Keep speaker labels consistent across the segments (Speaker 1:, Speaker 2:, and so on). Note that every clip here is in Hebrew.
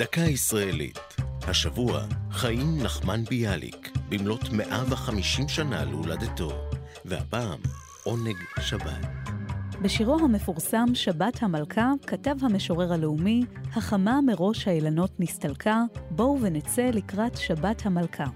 Speaker 1: דקה ישראלית. השבוע חיים נחמן ביאליק, במלאת 150 שנה להולדתו, והפעם עונג שבת.
Speaker 2: בשירו המפורסם "שבת המלכה" כתב המשורר הלאומי, החמה מראש האילנות נסתלקה, בואו ונצא לקראת שבת המלכה.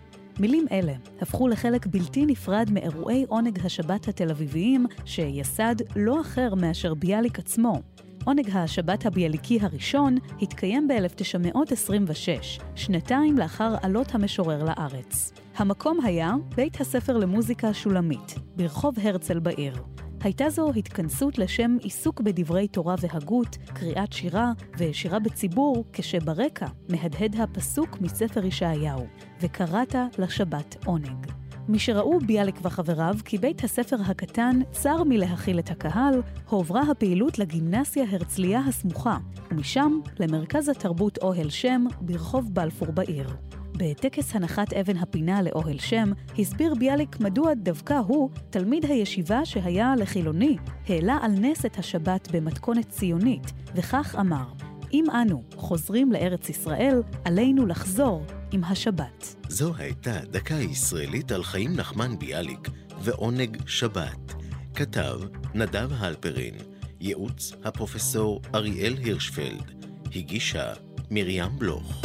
Speaker 2: מילים אלה הפכו לחלק בלתי נפרד מאירועי עונג השבת התל אביביים, שיסד לא אחר מאשר ביאליק עצמו. עונג השבת הביאליקי הראשון התקיים ב-1926, שנתיים לאחר עלות המשורר לארץ. המקום היה בית הספר למוזיקה שולמית, ברחוב הרצל בעיר. הייתה זו התכנסות לשם עיסוק בדברי תורה והגות, קריאת שירה ושירה בציבור, כשברקע מהדהד הפסוק מספר ישעיהו, וקראת לשבת עונג. משראו ביאליק וחבריו כי בית הספר הקטן צר מלהכיל את הקהל, הועברה הפעילות לגימנסיה הרצליה הסמוכה, ומשם למרכז התרבות אוהל שם ברחוב בלפור בעיר. בטקס הנחת אבן הפינה לאוהל שם, הסביר ביאליק מדוע דווקא הוא, תלמיד הישיבה שהיה לחילוני, העלה על נס את השבת במתכונת ציונית, וכך אמר: אם אנו חוזרים לארץ ישראל, עלינו לחזור עם השבת.
Speaker 1: זו הייתה דקה ישראלית על חיים נחמן ביאליק ועונג שבת. כתב נדב הלפרין, ייעוץ הפרופסור אריאל הירשפלד, הגישה מרים בלוך.